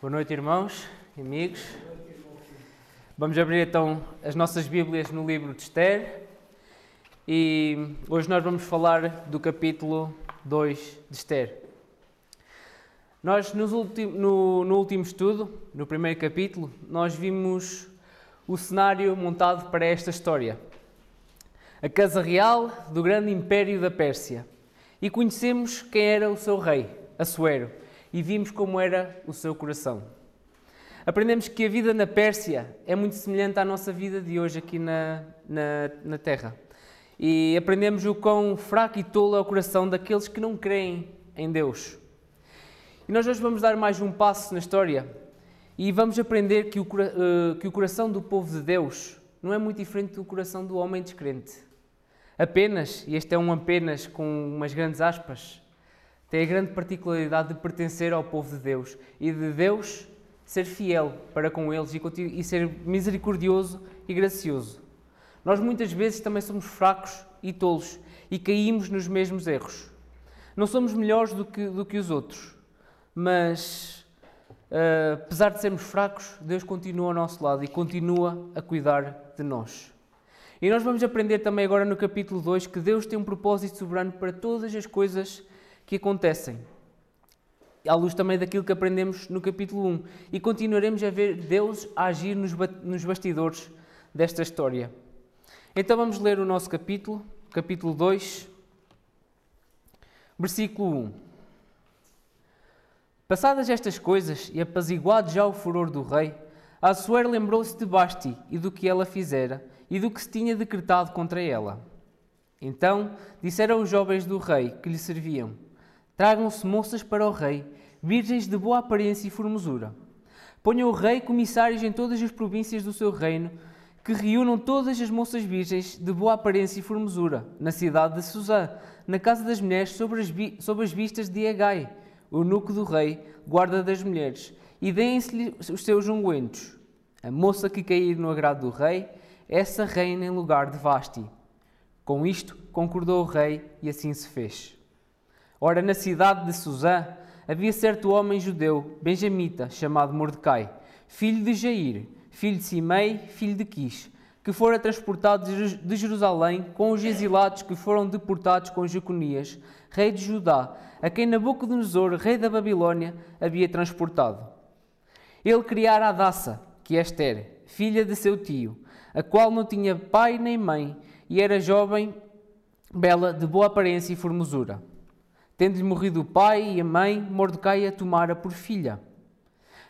Boa noite, irmãos e amigos. Vamos abrir então as nossas Bíblias no livro de Esther e hoje nós vamos falar do capítulo 2 de Esther. Nós, no, no último estudo, no primeiro capítulo, nós vimos o cenário montado para esta história. A casa real do grande império da Pérsia. E conhecemos quem era o seu rei, Assuero, e vimos como era o seu coração. Aprendemos que a vida na Pérsia é muito semelhante à nossa vida de hoje aqui na, na, na Terra. E aprendemos o quão fraco e tolo é o coração daqueles que não creem em Deus. E nós hoje vamos dar mais um passo na história e vamos aprender que o, uh, que o coração do povo de Deus não é muito diferente do coração do homem descrente. Apenas, e este é um apenas com umas grandes aspas, tem a grande particularidade de pertencer ao povo de Deus e de Deus ser fiel para com eles e, ser misericordioso e gracioso. Nós muitas vezes também somos fracos e tolos e caímos nos mesmos erros. Não somos melhores do que, do que os outros, mas uh, apesar de sermos fracos, Deus continua ao nosso lado e continua a cuidar de nós. E nós vamos aprender também agora no capítulo 2 que Deus tem um propósito soberano para todas as coisas que acontecem. À luz também daquilo que aprendemos no capítulo 1. E continuaremos a ver Deus agir nos bastidores desta história. Então vamos ler o nosso capítulo, capítulo 2, versículo 1. Passadas estas coisas e apaziguado já o furor do rei, Assuero lembrou-se de Basti e do que ela fizera e do que se tinha decretado contra ela. Então disseram os jovens do rei que lhe serviam: Tragam-se moças para o rei, virgens de boa aparência e formosura. Ponham o rei comissários em todas as províncias do seu reino, que reúnam todas as moças virgens de boa aparência e formosura, na cidade de Suzã, na casa das mulheres, sobre as, as vistas de Agai, o nuco do rei, guarda das mulheres, e deem-se-lhe os seus ungüentos. A moça que cair no agrado do rei, essa reina em lugar de Vasti. Com isto concordou o rei e assim se fez. Ora, na cidade de Suzã havia certo homem judeu, benjamita, chamado Mordecai, filho de Jair, filho de Simei, filho de Quis, que fora transportado de Jerusalém com os exilados que foram deportados com Jeconias, rei de Judá, a quem Nabucodonosor, rei da Babilônia, havia transportado. Ele criara Adassa, que é Esther, filha de seu tio, a qual não tinha pai nem mãe, e era jovem, bela, de boa aparência e formosura. Tendo-lhe morrido o pai e a mãe, Mordecai a tomara por filha.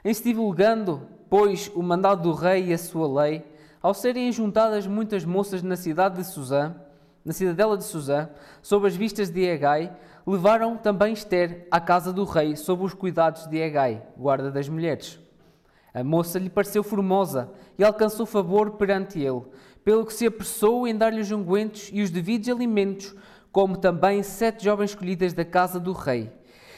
Em se divulgando, pois, o mandado do rei e a sua lei, ao serem juntadas muitas moças na cidade de Suzã, na cidadela de Suzã, sob as vistas de Egai, levaram também Esther à casa do rei, sob os cuidados de Egai, guarda das mulheres. A moça lhe pareceu formosa e alcançou favor perante ele, pelo que se apressou em dar-lhe os ungüentos e os devidos alimentos, como também sete jovens escolhidas da casa do rei,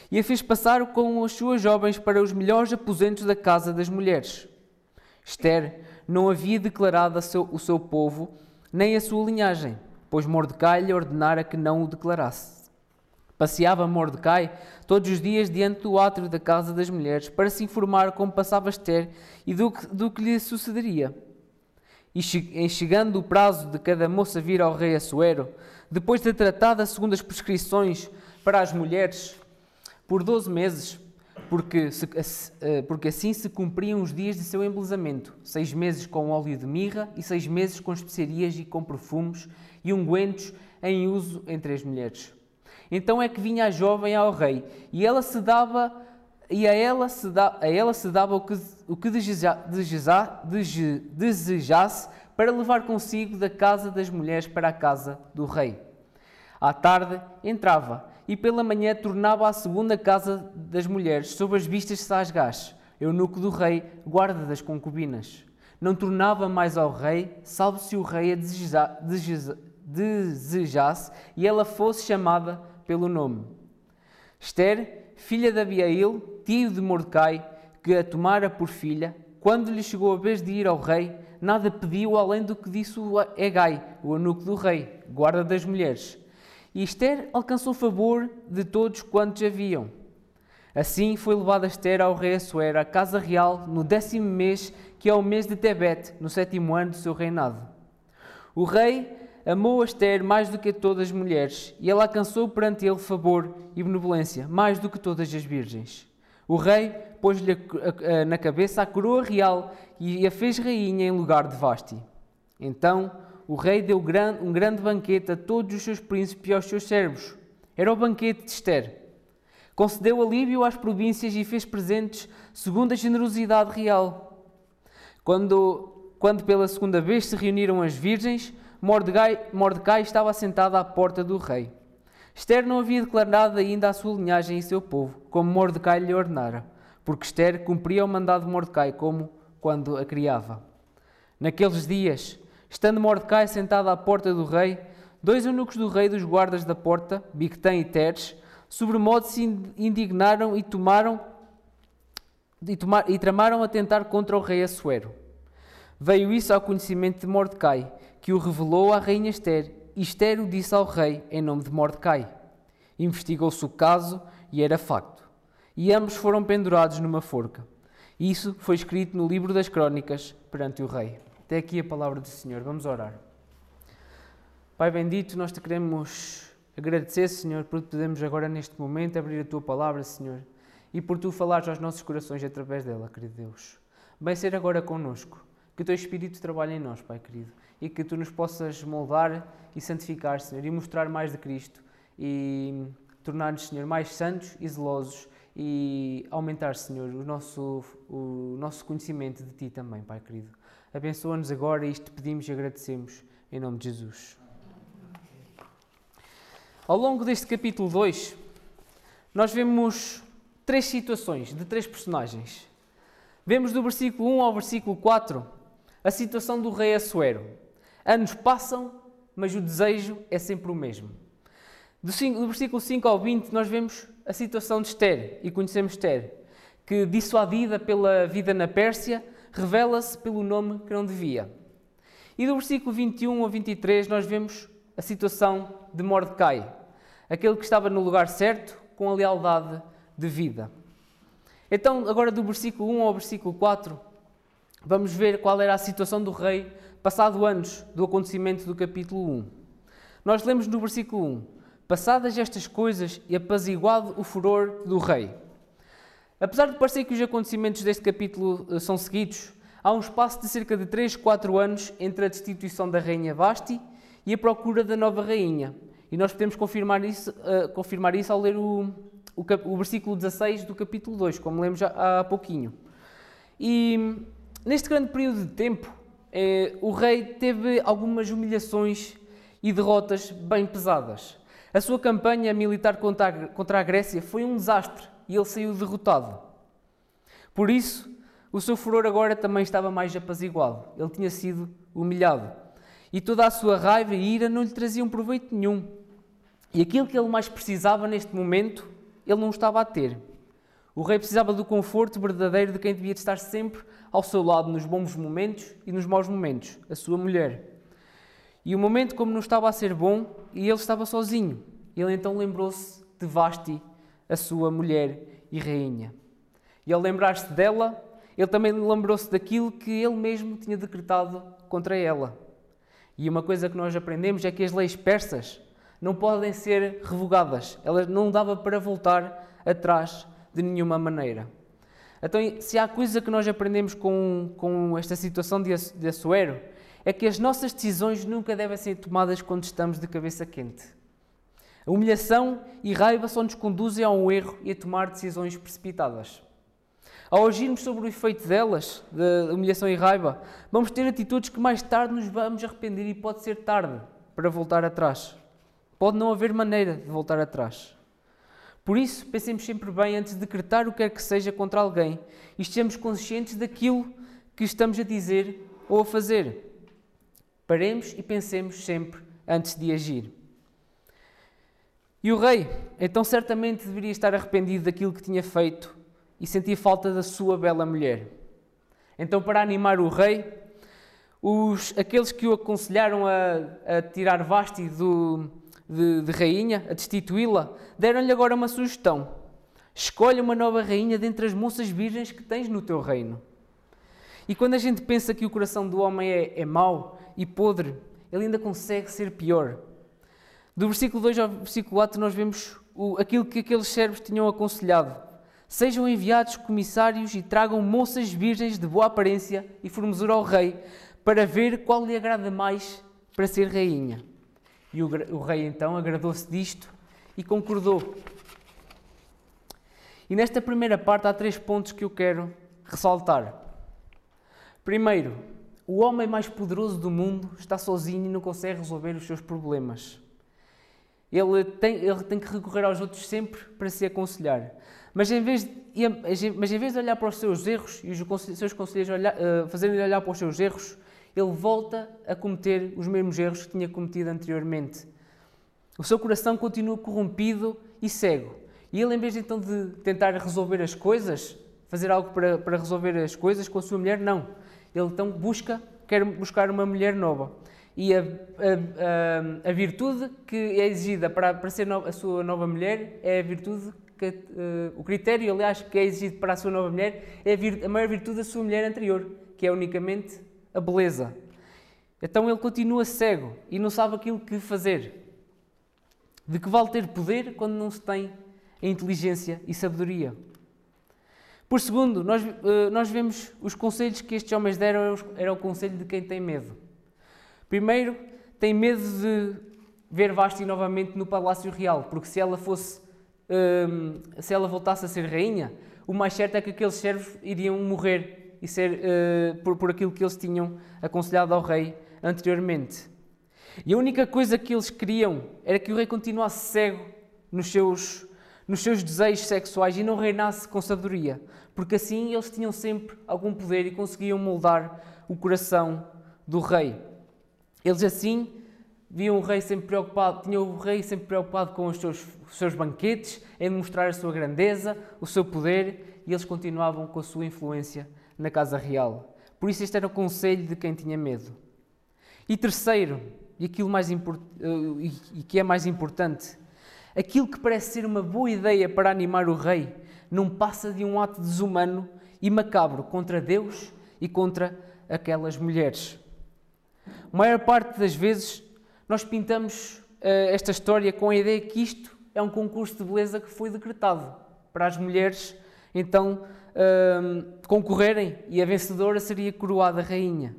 e a fez passar com as suas jovens para os melhores aposentos da casa das mulheres. Esther não havia declarado seu, o seu povo, nem a sua linhagem, pois Mordecai lhe ordenara que não o declarasse. Passeava Mordecai todos os dias diante do átrio da casa das mulheres para se informar como passava Esther e do que, do que lhe sucederia. E em chegando o prazo de cada moça vir ao rei Assuero, depois de tratada segundo as prescrições para as mulheres, por 12 meses, porque, se, eh, porque assim se cumpriam os dias de seu embelezamento, seis meses com óleo de mirra e seis meses com especiarias e com perfumes e ungüentos em uso entre as mulheres. Então é que vinha a jovem ao rei, e ela se dava e a ela se, da, a ela se dava o que, o que deseja, deseja, desejasse para levar consigo da casa das mulheres para a casa do rei. À tarde entrava e pela manhã tornava à segunda casa das mulheres, sob as vistas de Sasgás, eunuco do rei, guarda das concubinas. Não tornava mais ao rei, salvo se o rei a deseja, deseja, desejasse e ela fosse chamada pelo nome. Esther, filha de Abiail, tio de Mordecai, que a tomara por filha, quando lhe chegou a vez de ir ao rei, nada pediu além do que disse o Egai, o eunuco do rei, guarda das mulheres. E Esther alcançou favor de todos quantos haviam. Assim foi levada Esther ao rei Assuero, à casa real, no décimo mês, que é o mês de Tebet, no sétimo ano do seu reinado. O rei amou Esther mais do que todas as mulheres, e ela alcançou perante ele favor e benevolência, mais do que todas as virgens. O rei pôs-lhe na cabeça a coroa real e a fez rainha em lugar de Vasti. Então o rei deu um grande banquete a todos os seus príncipes e aos seus servos. Era o banquete de Esther. Concedeu alívio às províncias e fez presentes segundo a generosidade real. Quando, quando pela segunda vez se reuniram as virgens, Mordecai, Mordecai estava sentado à porta do rei. Esther não havia declarado ainda a sua linhagem e seu povo, como Mordecai lhe ordenara, porque Esther cumpria o mandado de Mordecai como quando a criava. Naqueles dias, estando Mordecai sentado à porta do rei, dois eunucos do rei dos guardas da porta, Bictã e Teres, sobremodo se indignaram e tomaram e, tomar, e tramaram atentar contra o rei Assuero. Veio isso ao conhecimento de Mordecai, que o revelou à rainha Esther, e Esther o disse ao rei em nome de Mordecai. Investigou-se o caso e era facto. E ambos foram pendurados numa forca. Isso foi escrito no livro das crônicas perante o rei. Até aqui a palavra do Senhor. Vamos orar. Pai bendito, nós te queremos agradecer, Senhor, por podemos agora neste momento abrir a tua palavra, Senhor, e por tu falares aos nossos corações através dela, querido Deus. Bem ser agora conosco. Que o teu Espírito trabalhe em nós, Pai querido, e que tu nos possas moldar e santificar, Senhor, e mostrar mais de Cristo e tornar-nos, Senhor, mais santos e zelosos e aumentar, Senhor, o nosso, o nosso conhecimento de Ti também, Pai querido. Abençoa-nos agora e isto pedimos e agradecemos em nome de Jesus. Ao longo deste capítulo 2, nós vemos três situações de três personagens. Vemos do versículo 1 ao versículo 4 a situação do rei Assuero. Anos passam, mas o desejo é sempre o mesmo. Do, 5, do versículo 5 ao 20, nós vemos a situação de Esther e conhecemos Esther, que, dissuadida pela vida na Pérsia, revela-se pelo nome que não devia. E do versículo 21 ao 23, nós vemos a situação de Mordecai, aquele que estava no lugar certo, com a lealdade de vida. Então, agora do versículo 1 ao versículo 4, vamos ver qual era a situação do rei passado anos do acontecimento do capítulo 1. Nós lemos no versículo 1: Passadas estas coisas e apaziguado o furor do rei. Apesar de parecer que os acontecimentos deste capítulo eh, são seguidos, há um espaço de cerca de 3, 4 anos entre a destituição da rainha Vasti e a procura da nova rainha. E nós podemos confirmar isso, uh, confirmar isso ao ler o, o, o, versículo 16 do capítulo 2, como lemos já há pouquinho. E neste grande período de tempo, eh, o rei teve algumas humilhações e derrotas bem pesadas. A sua campanha militar contra a, contra a Grécia foi um desastre e ele saiu derrotado. Por isso, o seu furor agora também estava mais apaziguado. Ele tinha sido humilhado. E toda a sua raiva e ira não lhe traziam proveito nenhum. E aquilo que ele mais precisava neste momento, ele não estava a ter. O rei precisava do conforto verdadeiro de quem devia estar sempre ao seu lado nos bons momentos e nos maus momentos, a sua mulher. E o momento, como não estava a ser bom, e ele estava sozinho, ele então lembrou-se de Vasti, a sua mulher e rainha. E ao lembrar-se dela, ele também lembrou-se daquilo que ele mesmo tinha decretado contra ela. E uma coisa que nós aprendemos é que as leis persas não podem ser revogadas, elas não dava para voltar atrás de nenhuma maneira. Então, se há coisa que nós aprendemos com, com esta situação de, de Assuero, é que as nossas decisões nunca devem ser tomadas quando estamos de cabeça quente. A humilhação e raiva só nos conduzem a um erro e a tomar decisões precipitadas. Ao agirmos sobre o efeito delas, de humilhação e raiva, vamos ter atitudes que mais tarde nos vamos arrepender e pode ser tarde para voltar atrás. Pode não haver maneira de voltar atrás. Por isso, pensemos sempre bem antes de decretar o que quer que seja contra alguém e estejamos conscientes daquilo que estamos a dizer ou a fazer. Paremos e pensemos sempre antes de agir. E o rei, então certamente deveria estar arrependido daquilo que tinha feito e sentia falta da sua bela mulher. Então, para animar o rei, os, aqueles que o aconselharam a, a tirar Vasti do, de, de rainha, a destituí-la, deram-lhe agora uma sugestão. Escolhe uma nova rainha dentre as moças virgens que tens no teu reino. E quando a gente pensa que o coração do homem é, é mau e podre, ele ainda consegue ser pior. Do versículo 2 ao versículo 4, nós vemos o, aquilo que aqueles servos tinham aconselhado. Sejam enviados comissários e tragam moças virgens de boa aparência e formosura ao rei, para ver qual lhe agrada mais para ser rainha. E o, o rei então agradou-se disto e concordou. E nesta primeira parte há três pontos que eu quero ressaltar. Primeiro, o homem mais poderoso do mundo está sozinho e não consegue resolver os seus problemas. Ele tem, ele tem que recorrer aos outros sempre para se aconselhar. Mas em vez de, mas em vez de olhar para os seus erros e os seus conselheiros uh, fazerem olhar para os seus erros, ele volta a cometer os mesmos erros que tinha cometido anteriormente. O seu coração continua corrompido e cego. E ele, em vez então de tentar resolver as coisas, fazer algo para, para resolver as coisas com a sua mulher, não. Ele então busca, quer buscar uma mulher nova. E a, a, a, a virtude que é exigida para, para ser no, a sua nova mulher é a virtude que, uh, o critério, aliás, que é exigido para a sua nova mulher é a, vir, a maior virtude da sua mulher anterior, que é unicamente a beleza. Então ele continua cego e não sabe aquilo que fazer. De que vale ter poder quando não se tem a inteligência e sabedoria? Por segundo, nós, eh, nós vemos os conselhos que estes homens deram, era o conselho de quem tem medo. Primeiro, tem medo de ver Vasti novamente no Palácio Real, porque se ela fosse, ehm, se ela voltasse a ser rainha, o mais certo é que aqueles servos iriam morrer e ser uh, por, por aquilo que eles tinham aconselhado ao rei anteriormente. E a única coisa que eles queriam era que o rei continuasse cego nos seus, nos seus desejos sexuais e não reinasse com sabedoria, porque assim eles tinham sempre algum poder e conseguiam moldar o coração do rei. Eles assim viam o rei sempre preocupado, tinham o rei sempre preocupado com os seus, os seus banquetes, em mostrar a sua grandeza, o seu poder, e eles continuavam com a sua influência na casa real. Por isso este era o conselho de quem tinha medo. E terceiro, e aquilo mais. Eh, e que é mais importante, aquilo que parece ser uma boa ideia para animar o rei, não passa de um ato desumano e macabro contra Deus e contra aquelas mulheres. A maior parte das vezes nós pintamos uh, esta história com a ideia que isto é um concurso de beleza que foi decretado para as mulheres então concorrerem e a vencedora seria coroada rainha.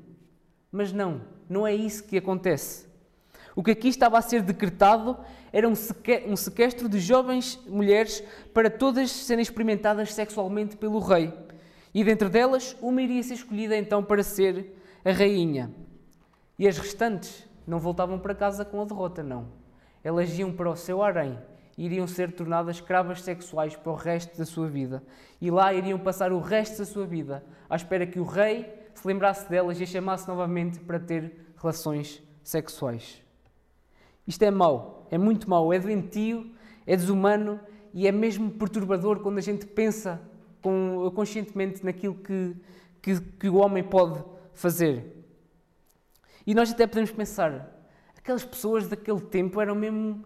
Mas não, não é isso que acontece. O que aqui estava a ser decretado era um, sequestro de jovens mulheres para todas serem experimentadas sexualmente pelo rei. E dentre delas, uma iria ser escolhida então para ser a rainha. E as restantes não voltavam para casa com a derrota, não. Elas iam para o seu harém iriam ser tornadas escravas sexuais para o resto da sua vida. E lá iriam passar o resto da sua vida à espera que o rei se lembrasse delas e a chamasse novamente para ter relações sexuais. Isto é mau, é muito mau, é doentio, é desumano e é mesmo perturbador quando a gente pensa conscientemente naquilo que, que, que o homem pode fazer. E nós até podemos pensar, aquelas pessoas daquele tempo eram mesmo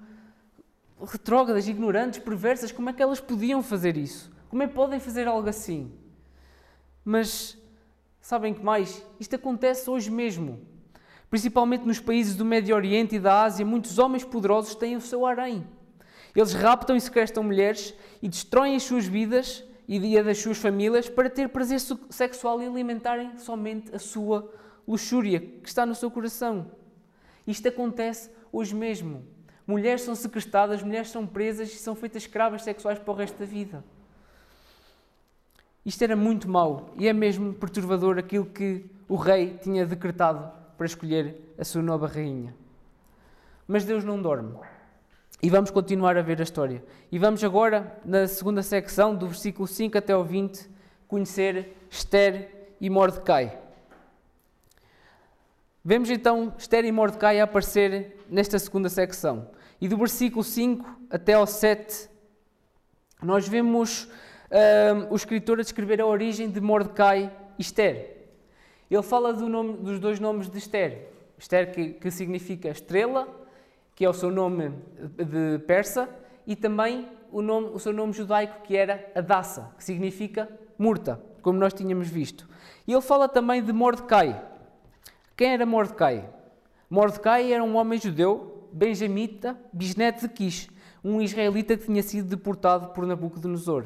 retrógradas, ignorantes, perversas, como é que elas podiam fazer isso? Como é que podem fazer algo assim? Mas sabem que mais? Isto acontece hoje mesmo. Principalmente nos países do Médio Oriente e da Ásia, muitos homens poderosos têm o seu harém. Eles raptam e sequestram mulheres e destroem as suas vidas e a das suas famílias para ter prazer sexual e alimentarem somente a sua luxúria que está no seu coração. Isto acontece hoje mesmo. Mulheres são sequestradas, mulheres são presas e são feitas escravas sexuais para o resto da vida. Isto era muito mau e é mesmo perturbador aquilo que o rei tinha decretado para escolher a sua nova rainha. Mas Deus não dorme. E vamos continuar a ver a história. E vamos agora, na segunda secção, do versículo 5 até o 20, conhecer Esther e Mordecai. Vemos então Esther e Mordecai aparecer nesta segunda secção. E do versículo 5 até ao 7, nós vemos um, o escritor a descrever a origem de Mordecai e Esther. Ele fala do nome, dos dois nomes de Esther. Esther, que, que significa estrela, que é o seu nome de persa, e também o, nome, o seu nome judaico, que era Adassa, que significa murta, como nós tínhamos visto. E ele fala também de Mordecai. Quem era Mordecai? Mordecai era um homem judeu, benjamita, bisneto de Quis, um israelita que tinha sido deportado por Nabucodonosor.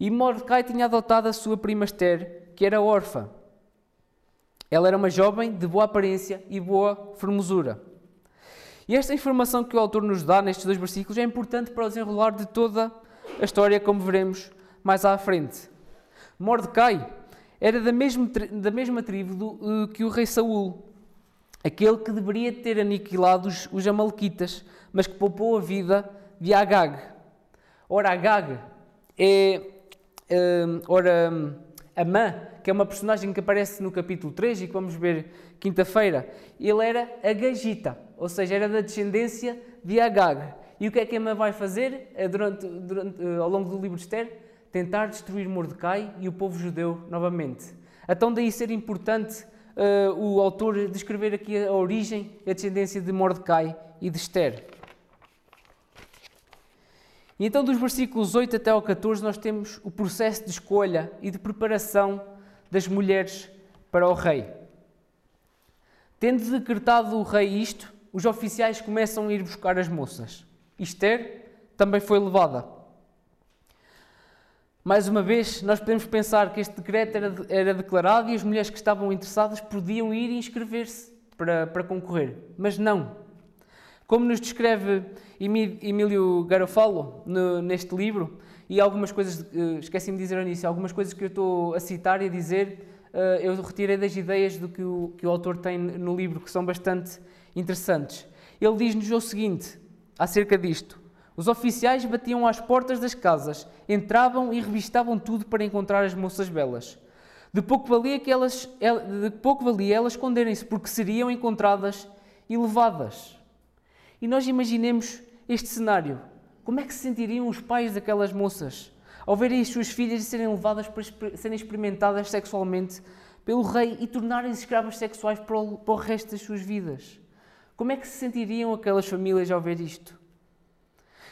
E Mordecai tinha adotado a sua prima Esther, que era órfã. Ela era uma jovem de boa aparência e boa formosura. E esta informação que o autor nos dá nestes dois versículos é importante para o desenrolar de toda a história, como veremos mais à frente. Mordecai era da mesma, da mesma tribo do, uh, que o rei Saul, aquele que deveria ter aniquilado os, os Amalequitas, mas que poupou a vida de Agag. Ora, Agag é. Uh, ora, Amã, que é uma personagem que aparece no capítulo 3 e que vamos ver quinta-feira, ele era Agagita, ou seja, era da descendência de Agag. E o que é que Amã vai fazer eh, durante, durante, ao longo do livro de Esther? Tentar destruir Mordecai e o povo judeu novamente. Então, daí ser importante uh, o autor descrever aqui a origem e a descendência de Mordecai e de Esther. E então, dos versículos 8 até ao 14, nós temos o processo de escolha e de preparação das mulheres para o rei. Tendo decretado o rei isto, os oficiais começam a ir buscar as moças. Esther também foi levada. Mais uma vez, nós podemos pensar que este decreto era, era declarado e as mulheres que estavam interessadas podiam ir e inscrever-se para, para concorrer. Mas não. Como nos descreve Emílio Garofalo no, neste livro, e algumas coisas, uh, esqueci-me de dizer ao algumas coisas que eu estou a citar e a dizer, uh, eu retirei das ideias do que o, que o autor tem no livro, que são bastante interessantes. Ele diz-nos o seguinte, acerca disto. Os oficiais batiam às portas das casas, entravam e revistavam tudo para encontrar as moças belas. De pouco valia, que elas, de pouco valia elas esconderem-se, porque seriam encontradas e levadas. E nós imaginemos este cenário. Como é que se sentiriam os pais daquelas moças ao verem as suas filhas serem levadas para serem experimentadas sexualmente pelo rei e tornarem-se escravas sexuais para o, para o resto das suas vidas? Como é que se sentiriam aquelas famílias ao ver isto?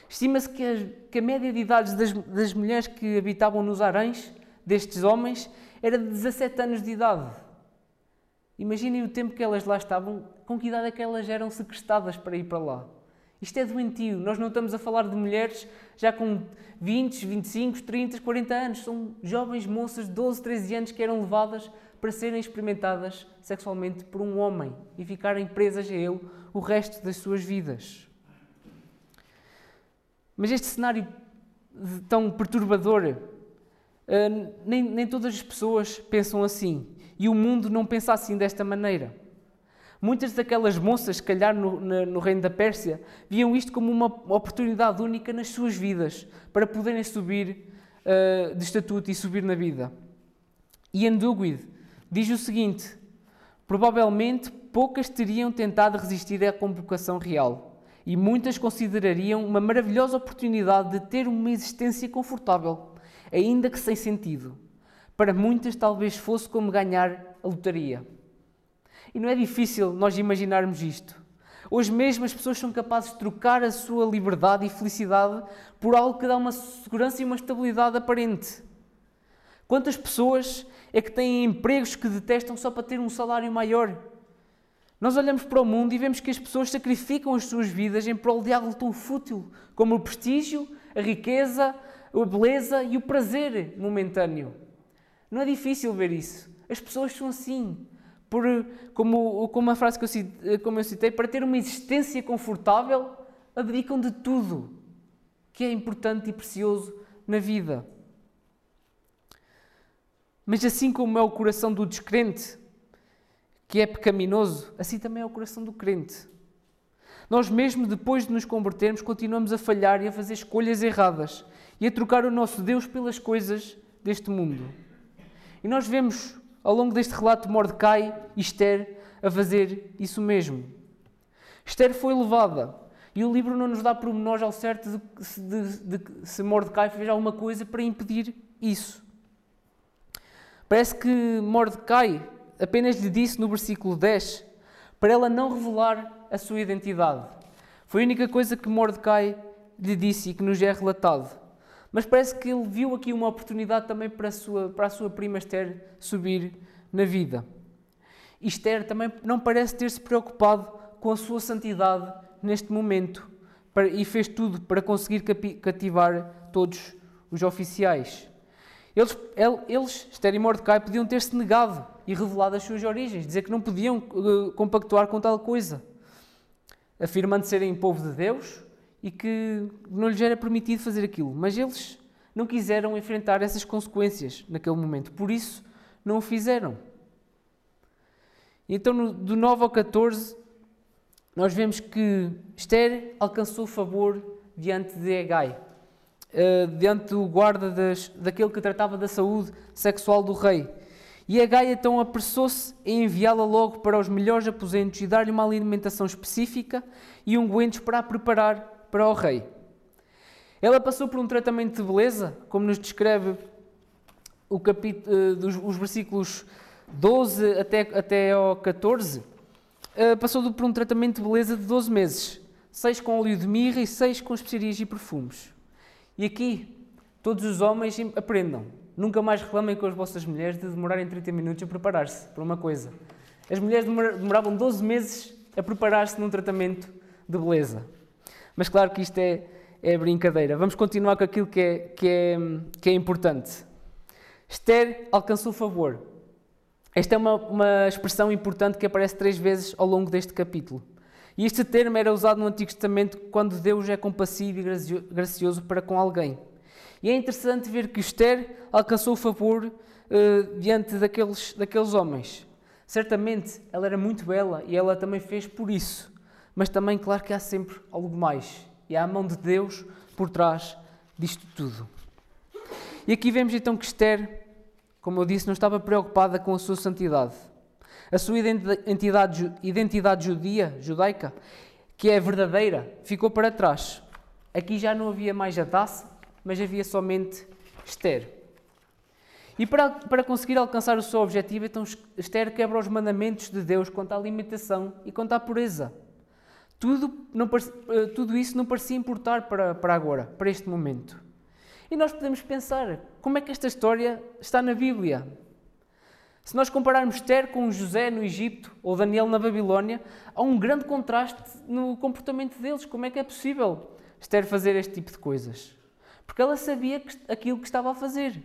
Estima-se que, que, a média de idades das, das mulheres que habitavam nos haréns destes homens era de 17 anos de idade. Imaginem o tempo que elas lá estavam, com que idade é que elas eram sequestradas para ir para lá. Isto é doentio. Nós não estamos a falar de mulheres já com 20, 25, 30, 40 anos. São jovens moças de 12, 13 anos que eram levadas para serem experimentadas sexualmente por um homem e ficarem presas a ele o resto das suas vidas. Mas este cenário tão perturbador, eh, nem, nem todas as pessoas pensam assim. E o mundo não pensa assim desta maneira. Muitas daquelas moças, se calhar no, no, reino da Pérsia, viam isto como uma oportunidade única nas suas vidas para poderem subir uh, de estatuto e subir na vida. Ian Duguid diz o seguinte: provavelmente poucas teriam tentado resistir à convocação real e muitas considerariam uma maravilhosa oportunidade de ter uma existência confortável, ainda que sem sentido. Para muitas, talvez fosse como ganhar a lotaria. E não é difícil nós imaginarmos isto. Hoje mesmo as pessoas são capazes de trocar a sua liberdade e felicidade por algo que dá uma segurança e uma estabilidade aparente. Quantas pessoas é que têm empregos que detestam só para ter um salário maior? Nós olhamos para o mundo e vemos que as pessoas sacrificam as suas vidas em prol de algo tão fútil como o prestígio, a riqueza, a beleza e o prazer momentâneo. Não é difícil ver isso. As pessoas são assim. Por, como, como a frase que eu, citei, como eu citei, para ter uma existência confortável, abdicam de tudo que é importante e precioso na vida. Mas assim como é o coração do descrente, que é pecaminoso, assim também é o coração do crente. Nós, mesmo depois de nos convertermos, continuamos a falhar e a fazer escolhas erradas e a trocar o nosso Deus pelas coisas deste mundo. E nós vemos ao longo deste relato Mordecai e Esther a fazer isso mesmo. Esther foi levada e o livro não nos dá pormenores ao certo de, de, de, se Mordecai fez alguma coisa para impedir isso. Parece que Mordecai apenas lhe disse no versículo 10 para ela não revelar a sua identidade. Foi a única coisa que Mordecai lhe disse e que nos é relatado. Mas parece que ele viu aqui uma oportunidade também para a sua, para a sua prima Esther subir na vida. E Esther também não parece ter-se preocupado com a sua santidade neste momento e fez tudo para conseguir cativar todos os oficiais. Eles, eles Esther e Mordecai, podiam ter-se negado e revelado as suas origens, dizer que não podiam uh, compactuar com tal coisa, afirmando serem povo de Deus e que não lhes era permitido fazer aquilo. Mas eles não quiseram enfrentar essas consequências naquele momento, por isso não o fizeram. Então, do 9 ao 14, nós vemos que Esther alcançou favor diante de Hegai, uh, diante do guarda das, daquele que tratava da saúde sexual do rei. E Hegai então apressou-se em enviá-la logo para os melhores aposentos e dar-lhe uma alimentação específica e ungüentos para a preparar para o rei. Ela passou por um tratamento de beleza, como nos descreve o capítulo, uh, dos, os versículos 12 até, até ao 14 uh, passou por um tratamento de beleza de 12 meses, seis com óleo de mirra e seis com especiarias e perfumes. E aqui, todos os homens aprendam. Nunca mais reclamem com as vossas mulheres de demorarem 30 minutos a preparar-se para uma coisa. As mulheres demoravam 12 meses a preparar-se num tratamento de beleza. Mas claro que isto é, é brincadeira. Vamos continuar com aquilo que é, que é, que é importante. Esther alcançou favor esta é uma, uma expressão importante que aparece três vezes ao longo deste capítulo. E este termo era usado no Antigo Testamento quando Deus é compassivo e gracioso para com alguém. E é interessante ver que Esther alcançou o favor uh, diante daqueles, daqueles homens. Certamente ela era muito bela e ela também fez por isso. Mas também, claro que há sempre algo mais. E há a mão de Deus por trás disto tudo. E aqui vemos então que Esther como eu disse, não estava preocupada com a sua santidade. A sua identidade, identidade judia, judaica, que é verdadeira, ficou para trás. Aqui já não havia mais a taça, mas havia somente Esther. E para, para conseguir alcançar o seu objetivo, então Esther quebra os mandamentos de Deus quanto à alimentação e quanto à pureza. Tudo, não, eh, tudo isso não parecia importar para, para agora, para este momento. E nós podemos pensar, como é que esta história está na Bíblia? Se nós compararmos Esther com José no Egito ou Daniel na Babilónia, há um grande contraste no comportamento deles. Como é que é possível Esther fazer este tipo de coisas? Porque ela sabia aquilo que estava a fazer.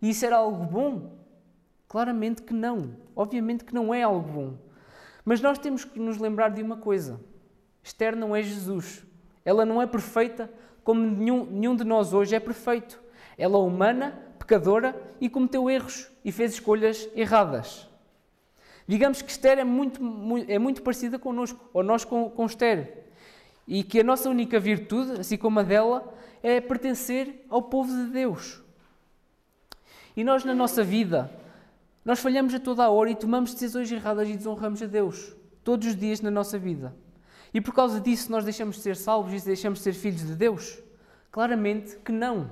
E isso era algo bom? Claramente que não. Obviamente que não é algo bom. Mas nós temos que nos lembrar de uma coisa: Esther não é Jesus. Ela não é perfeita como nenhum, nenhum de nós hoje é perfeito. Ela é humana, pecadora e cometeu erros e fez escolhas erradas. Digamos que Esther é muito, muito, é muito parecida connosco, ou nós com, com Esther. E que a nossa única virtude, assim como a dela, é pertencer ao povo de Deus. E nós, na nossa vida, nós falhamos a toda a hora e tomamos decisões erradas e desonramos a Deus. Todos os dias na nossa vida. E por causa disso nós deixamos de ser salvos e deixamos de ser filhos de Deus? Claramente que não.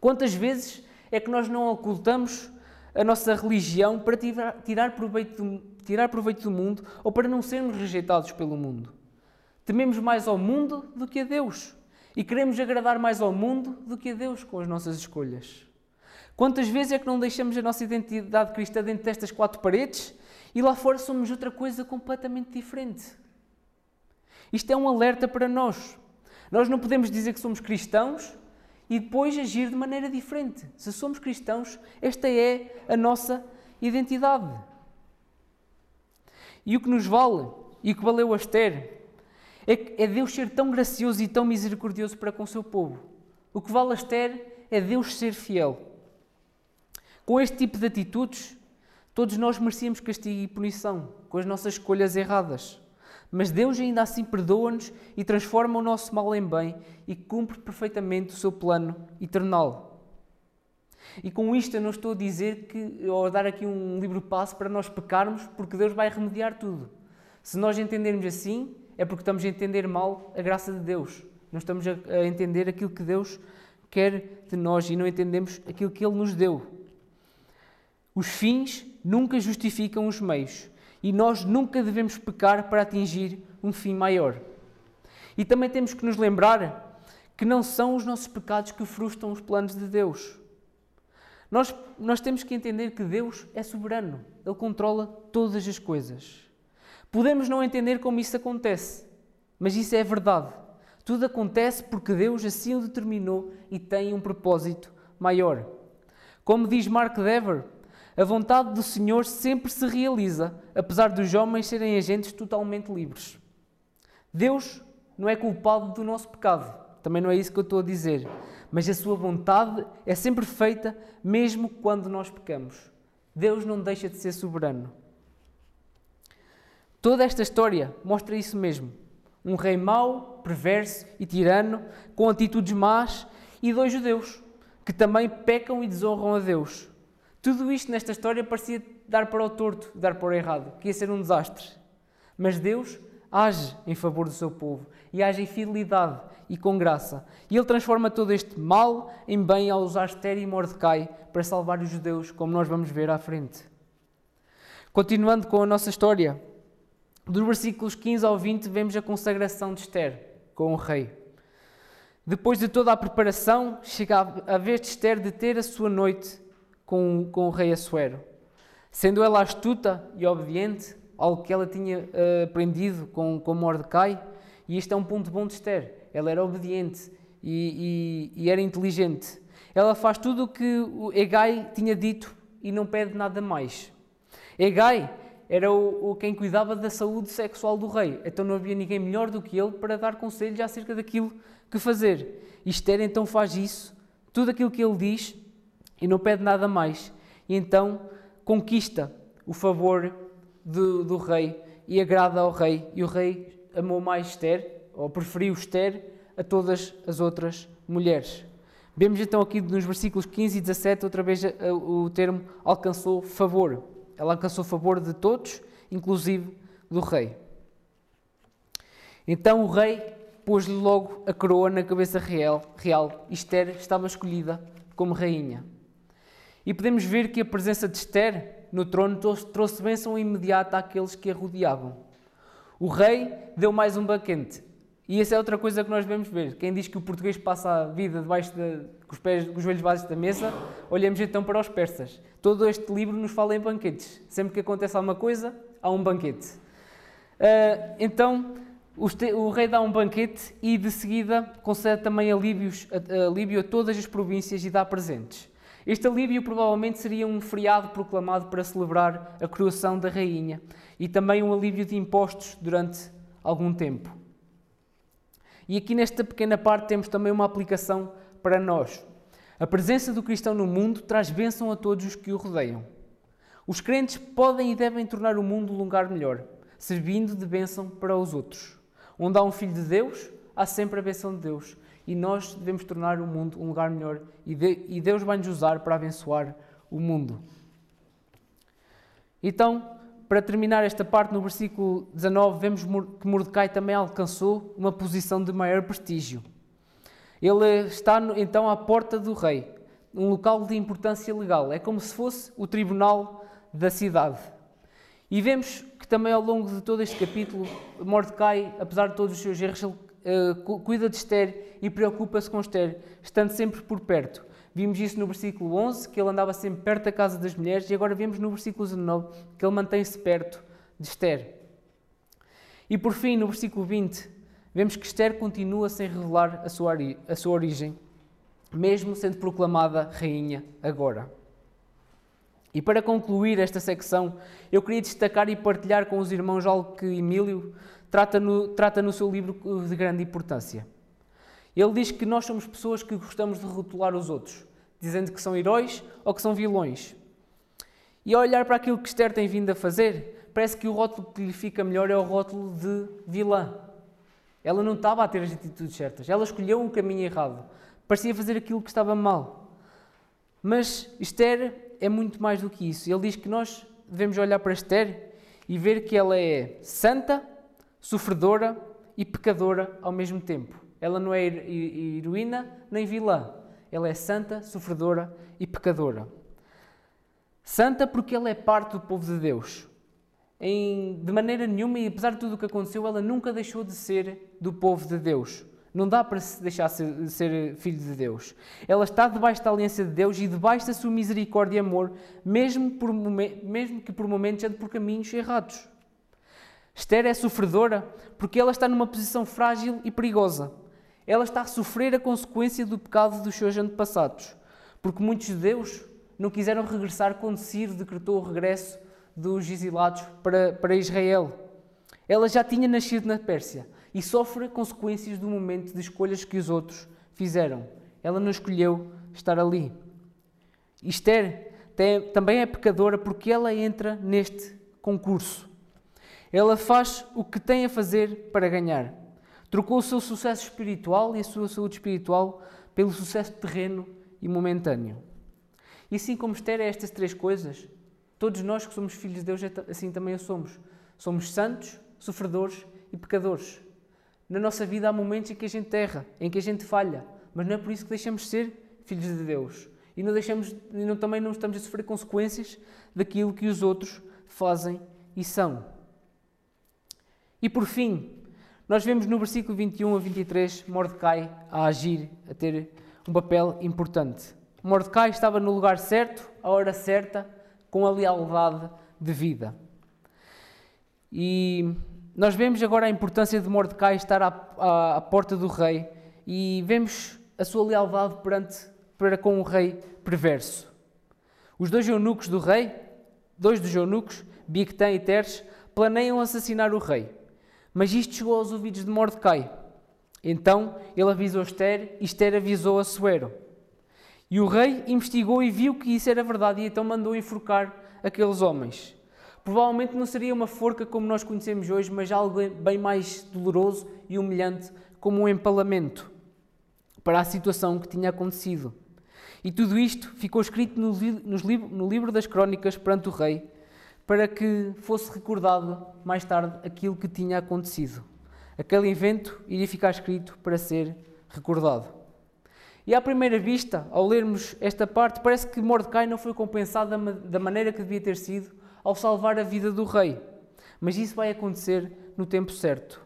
Quantas vezes é que nós não ocultamos a nossa religião para tirar, proveito do, tirar proveito do mundo ou para não sermos rejeitados pelo mundo? Tememos mais ao mundo do que a Deus e queremos agradar mais ao mundo do que a Deus com as nossas escolhas. Quantas vezes é que não deixamos a nossa identidade cristã dentro destas quatro paredes e lá fora somos outra coisa completamente diferente? Isto é um alerta para nós. Nós não podemos dizer que somos cristãos e depois agir de maneira diferente. Se somos cristãos, esta é a nossa identidade. E o que nos vale, e que valeu a Esther, é, é Deus ser tão gracioso e tão misericordioso para com o seu povo. O que vale Esther é Deus ser fiel. Com este tipo de atitudes, todos nós merecíamos castigo e punição, com as nossas escolhas erradas. Mas Deus ainda assim perdoa-nos e transforma o nosso mal em bem e cumpre perfeitamente o seu plano eternal. E com isto eu não estou a dizer que, ou a dar aqui um livre passo para nós pecarmos, porque Deus vai remediar tudo. Se nós entendermos assim, é porque estamos a entender mal a graça de Deus. Não estamos a entender aquilo que Deus quer de nós e não entendemos aquilo que Ele nos deu. Os fins nunca justificam os meios e nós nunca devemos pecar para atingir um fim maior. E também temos que nos lembrar que não são os nossos pecados que frustram os planos de Deus. Nós, nós temos que entender que Deus é soberano, Ele controla todas as coisas. Podemos não entender como isso acontece, mas isso é verdade. Tudo acontece porque Deus assim o determinou e tem um propósito maior. Como diz Mark Dever, a vontade do Senhor sempre se realiza, apesar dos homens serem agentes totalmente livres. Deus não é culpado do nosso pecado, também não é isso que eu estou a dizer, mas a sua vontade é sempre feita, mesmo quando nós pecamos. Deus não deixa de ser soberano. Toda esta história mostra isso mesmo. Um rei mau, perverso e tirano, com atitudes más, e dois judeus, que também pecam e desonram a Deus. Tudo isto nesta história parecia dar para o torto, dar para o errado, que ia ser um desastre. Mas Deus age em favor do seu povo e age em fidelidade e com graça. E ele transforma todo este mal em bem ao usar Esther e Mordecai para salvar os judeus, como nós vamos ver à frente. Continuando com a nossa história, dos versículos 15 ao 20 vemos a consagração de Esther com o rei. Depois de toda a preparação, chega a vez de Esther de ter a sua noite com, com o rei Assuero. Sendo ela astuta e obediente, algo que ela tinha uh, aprendido com, com Mordecai, e isto é um ponto bom de Esther. Ela era obediente e, e, e era inteligente. Ela faz tudo o que o Egai tinha dito e não pede nada mais. Egai era o, o, quem cuidava da saúde sexual do rei, então não havia ninguém melhor do que ele para dar conselhos acerca daquilo que fazer. Esther então faz isso, tudo aquilo que ele diz, e não pede nada mais. E então conquista o favor do, do rei e agrada ao rei. E o rei amou mais Esther, ou preferiu Esther, a todas as outras mulheres. Vemos então aqui nos versículos 15 e 17, outra vez o termo alcançou favor. Ela alcançou favor de todos, inclusive do rei. Então o rei pôs-lhe logo a coroa na cabeça real, real Esther estava escolhida como rainha. E podemos ver que a presença de Esther no trono trouxe bênção imediata àqueles que a rodeavam. O rei deu mais um banquete. E essa é outra coisa que nós devemos ver. Quem diz que o português passa a vida debaixo de, com, os pés, com os joelhos baixos da mesa, olhamos então para os persas. Todo este livro nos fala em banquetes. Sempre que acontece alguma coisa, há um banquete. Uh, então, o, o, rei dá um banquete e de seguida concede também alívios, alívio a todas as províncias e dá presentes. Este alívio provavelmente seria um feriado proclamado para celebrar a coroação da rainha e também um alívio de impostos durante algum tempo. E aqui nesta pequena parte temos também uma aplicação para nós. A presença do cristão no mundo traz bênção a todos os que o rodeiam. Os crentes podem e devem tornar o mundo um lugar melhor, servindo de bênção para os outros. Onde há um filho de Deus, há sempre a bênção de Deus e nós devemos tornar o mundo um lugar melhor e, de, Deus vai nos usar para abençoar o mundo. Então, para terminar esta parte, no versículo 19, vemos que Mordecai também alcançou uma posição de maior prestígio. Ele está então à porta do rei, um local de importância legal. É como se fosse o tribunal da cidade. E vemos que também ao longo de todo este capítulo, Mordecai, apesar de todos os seus erros, ele uh, cuida de Esther e preocupa-se com Esther, estando sempre por perto. Vimos isso no versículo 11, que ele andava sempre perto da casa das mulheres, e agora vemos no versículo 19 que ele mantém-se perto de Esther. E por fim, no versículo 20, vemos que Esther continua sem revelar a sua, a sua origem, mesmo sendo proclamada rainha agora. E para concluir esta secção, eu queria destacar e partilhar com os irmãos algo que Emílio trata no, trata no seu livro de grande importância. Ele diz que nós somos pessoas que gostamos de rotular os outros, dizendo que são heróis ou que são vilões. E ao olhar para aquilo que Esther tem vindo a fazer, parece que o rótulo que lhe fica melhor é o rótulo de vilã. Ela não estava a ter as atitudes certas, ela escolheu um caminho errado, parecia fazer aquilo que estava mal. Mas Esther é muito mais do que isso. Ele diz que nós devemos olhar para Esther e ver que ela é santa, sofredora e pecadora ao mesmo tempo. Ela não é heroína nem vilã. Ela é santa, sofredora e pecadora. Santa porque ela é parte do povo de Deus. em, de maneira nenhuma, e apesar de tudo o que aconteceu, ela nunca deixou de ser do povo de Deus. Não dá para se deixar de ser filho de Deus. Ela está debaixo da aliança de Deus e debaixo da sua misericórdia e amor, mesmo, por, mesmo que por momentos ande por caminhos errados. Esther é sofredora porque ela está numa posição frágil e perigosa. Ela está a sofrer a consequência do pecado dos seus antepassados, porque muitos judeus não quiseram regressar quando Ciro decretou o regresso dos exilados para, para Israel. Ela já tinha nascido na Pérsia e sofre consequências do momento de escolhas que os outros fizeram. Ela não escolheu estar ali. Esther tem, também é pecadora porque ela entra neste concurso. Ela faz o que tem a fazer para ganhar. Trocou o seu sucesso espiritual e a sua saúde espiritual pelo sucesso terreno e momentâneo. E assim como Esther é estas três coisas, todos nós que somos filhos de Deus, é assim também o somos. Somos santos, sofredores e pecadores. Na nossa vida há momentos em que a gente erra, em que a gente falha, mas não é por isso que deixamos de ser filhos de Deus. E não deixamos, não, também não estamos a sofrer consequências daquilo que os outros fazem e são. E por fim, nós vemos no versículo 21 a 23 Mordecai a agir, a ter um papel importante. Mordecai estava no lugar certo, à hora certa, com a lealdade de vida. E nós vemos agora a importância de Mordecai estar à, à, à porta do rei e vemos a sua lealdade perante, para com o rei perverso. Os dois eunucos do rei, dois dos eunucos, Bictã e Teres, planeiam assassinar o rei. Mas isto chegou aos ouvidos de Mordecai. Então ele avisou Esther e Esther avisou a Suero. E o rei investigou e viu que isso era verdade e então mandou enforcar aqueles homens. Provavelmente não seria uma forca como nós conhecemos hoje, mas algo bem mais doloroso e humilhante, como um empalamento para a situação que tinha acontecido. E tudo isto ficou escrito no, no livro das Crónicas perante o rei, para que fosse recordado mais tarde aquilo que tinha acontecido. Aquele evento iria ficar escrito para ser recordado. E à primeira vista, ao lermos esta parte, parece que Mordecai não foi compensado da maneira que devia ter sido ao salvar a vida do rei. Mas isso vai acontecer no tempo certo.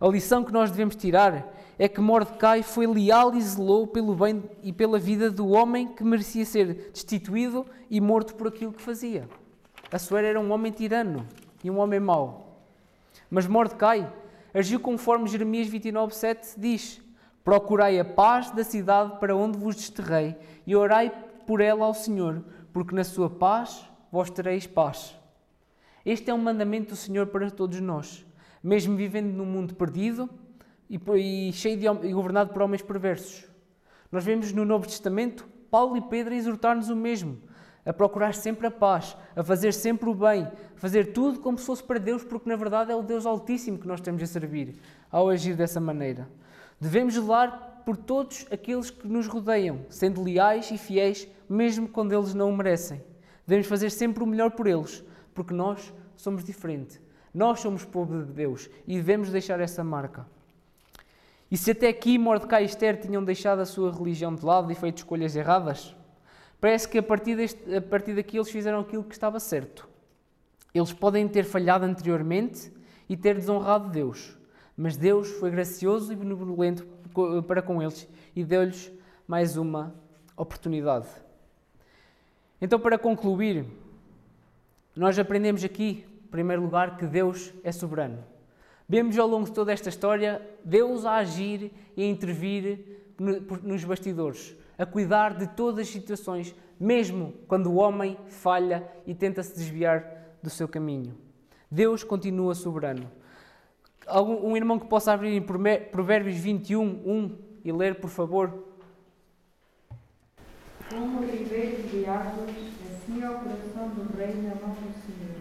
A lição que nós devemos tirar é que Mordecai foi leal e zelou pelo bem e pela vida do homem que merecia ser destituído e morto por aquilo que fazia. Assuero era um homem tirano e um homem mau. Mas Mordecai agiu conforme Jeremias 29,7 diz: Procurai a paz da cidade para onde vos desterrei e orai por ela ao Senhor, porque na sua paz vós tereis paz. Este é um mandamento do Senhor para todos nós, mesmo vivendo num mundo perdido e, cheio de e governado por homens perversos. Nós vemos no Novo Testamento Paulo e Pedro exortar-nos o mesmo, a procurar sempre a paz, a fazer sempre o bem, a fazer tudo como se fosse para Deus, porque na verdade é o Deus Altíssimo que nós temos a servir, ao agir dessa maneira. Devemos zelar por todos aqueles que nos rodeiam, sendo leais e fiéis, mesmo quando eles não o merecem. Devemos fazer sempre o melhor por eles, porque nós somos diferentes. Nós somos povo de Deus e devemos deixar essa marca. E se até aqui Mordecai e Esther tinham deixado a sua religião de lado e feito escolhas erradas, parece que a partir, deste, a partir daqui eles fizeram aquilo que estava certo. Eles podem ter falhado anteriormente e ter desonrado Deus, mas Deus foi gracioso e benevolente para com eles e deu-lhes mais uma oportunidade. Então, para concluir, nós aprendemos aqui, em primeiro lugar, que Deus é soberano. Vemos ao longo de toda esta história Deus a agir e a intervir nos bastidores, a cuidar de todas as situações, mesmo quando o homem falha e tenta se desviar do seu caminho. Deus continua soberano. Um irmão que possa abrir em Provérbios 21, 1 e ler, por favor. Como ribeiro de águas, assim é o coração do rei na mão do Senhor.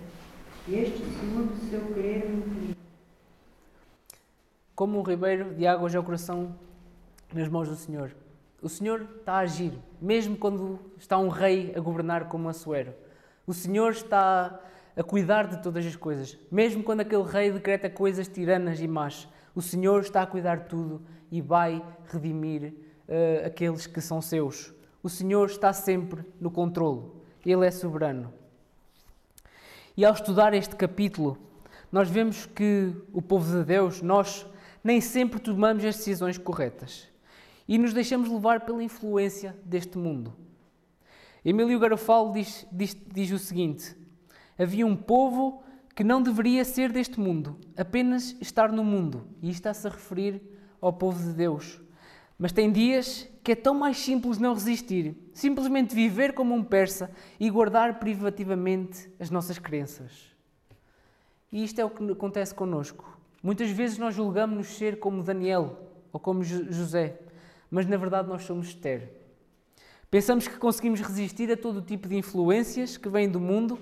Este, segundo o seu querer, me Como um ribeiro de águas é o coração nas mãos do Senhor. O Senhor está a agir, mesmo quando está um rei a governar como Assuero. O Senhor está a cuidar de todas as coisas, mesmo quando aquele rei decreta coisas tiranas e más. O Senhor está a cuidar de tudo e vai redimir uh, aqueles que são seus. O Senhor está sempre no controlo. Ele é soberano. E ao estudar este capítulo, nós vemos que o povo de Deus, nós, nem sempre tomamos as decisões corretas e nos deixamos levar pela influência deste mundo. Emílio Garofalo diz, diz, diz o seguinte: Havia um povo que não deveria ser deste mundo, apenas estar no mundo, e está-se a referir ao povo de Deus. Mas tem dias que é tão mais simples não resistir, simplesmente viver como um persa e guardar privativamente as nossas crenças. E isto é o que acontece connosco. Muitas vezes nós julgamos-nos ser como Daniel ou como José, mas na verdade nós somos Esther. Pensamos que conseguimos resistir a todo tipo de influências que vêm do mundo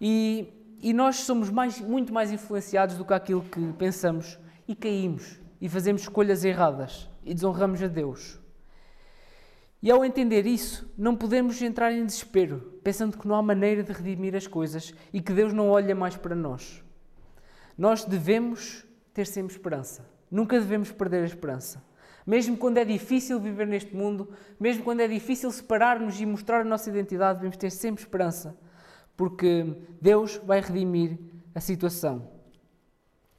e, e nós somos mais, muito mais influenciados do que aquilo que pensamos e caímos e fazemos escolhas erradas e desonramos a Deus. E ao entender isso, não podemos entrar em desespero, pensando que não há maneira de redimir as coisas e que Deus não olha mais para nós. Nós devemos ter sempre esperança. Nunca devemos perder a esperança. Mesmo quando é difícil viver neste mundo, mesmo quando é difícil separar-nos e mostrar a nossa identidade, devemos ter sempre esperança, porque Deus vai redimir a situação.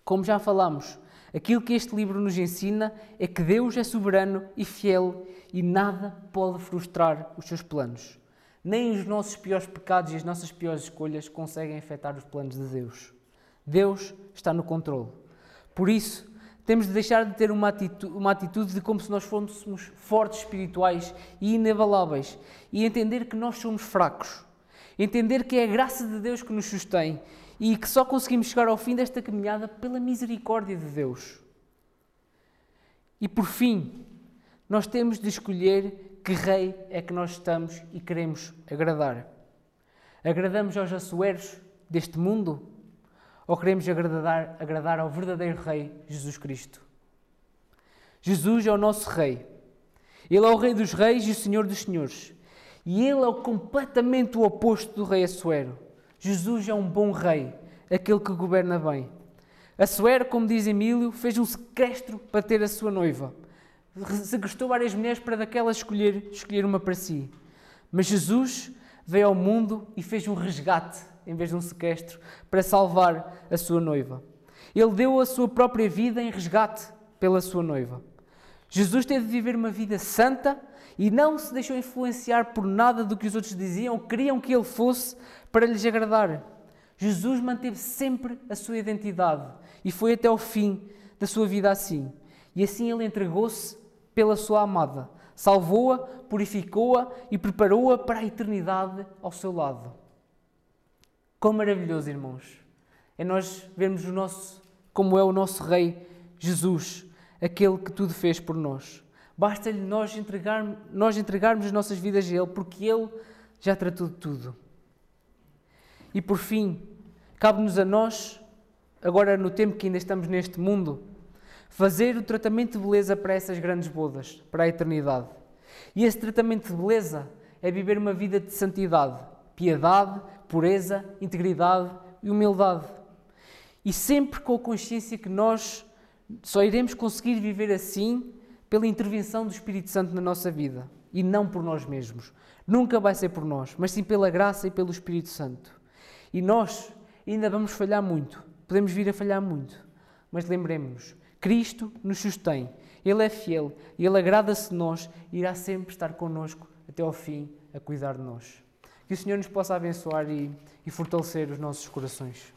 Como já falamos, aquilo que este livro nos ensina é que Deus é soberano e fiel e nada pode frustrar os seus planos. Nem os nossos piores pecados e as nossas piores escolhas conseguem afetar os planos de Deus. Deus está no controle. Por isso, temos de deixar de ter uma atitude, uma atitude de como se nós fôssemos fortes espirituais e inabaláveis e entender que nós somos fracos. Entender que é a graça de Deus que nos sustém e que só conseguimos chegar ao fim desta caminhada pela misericórdia de Deus. E por fim, nós temos de escolher que rei é que nós estamos e queremos agradar. Agradamos aos assueros deste mundo ou queremos agradar, agradar ao verdadeiro Rei Jesus Cristo? Jesus é o nosso Rei. Ele é o Rei dos Reis e o Senhor dos Senhores. E ele é completamente o oposto do Rei Assuero. Jesus é um bom Rei, aquele que governa bem. Assuero, como diz Emílio, fez um sequestro para ter a sua noiva. Segrestou várias mulheres para daquelas escolher, escolher uma para si. Mas Jesus veio ao mundo e fez um resgate em vez de um sequestro, para salvar a sua noiva. Ele deu a sua própria vida em resgate pela sua noiva. Jesus teve de viver uma vida santa e não se deixou influenciar por nada do que os outros diziam, queriam que ele fosse para lhes agradar. Jesus manteve sempre a sua identidade e foi até o fim da sua vida assim. E assim ele entregou-se pela sua amada, salvou-a, purificou-a e preparou-a para a eternidade ao seu lado. Quão maravilhoso, irmãos, é nós vermos o nosso, como é o nosso Rei Jesus, aquele que tudo fez por nós. Basta-lhe nós, entregar, nós entregarmos as nossas vidas a Ele, porque Ele já tratou de tudo. E por fim, cabe-nos a nós, agora no tempo que ainda estamos neste mundo, fazer o tratamento de beleza para essas grandes bodas, para a eternidade. E esse tratamento de beleza é viver uma vida de santidade, piedade, pureza, integridade e humildade. E sempre com a consciência que nós só iremos conseguir viver assim pela intervenção do Espírito Santo na nossa vida e não por nós mesmos. Nunca vai ser por nós, mas sim pela graça e pelo Espírito Santo. E nós ainda vamos falhar muito, podemos vir a falhar muito, mas lembremos-nos: Cristo nos sustém, Ele é fiel Ele agrada-se de nós e irá sempre estar connosco até ao fim a cuidar de nós. Que o Senhor nos possa abençoar e, e fortalecer os nossos corações.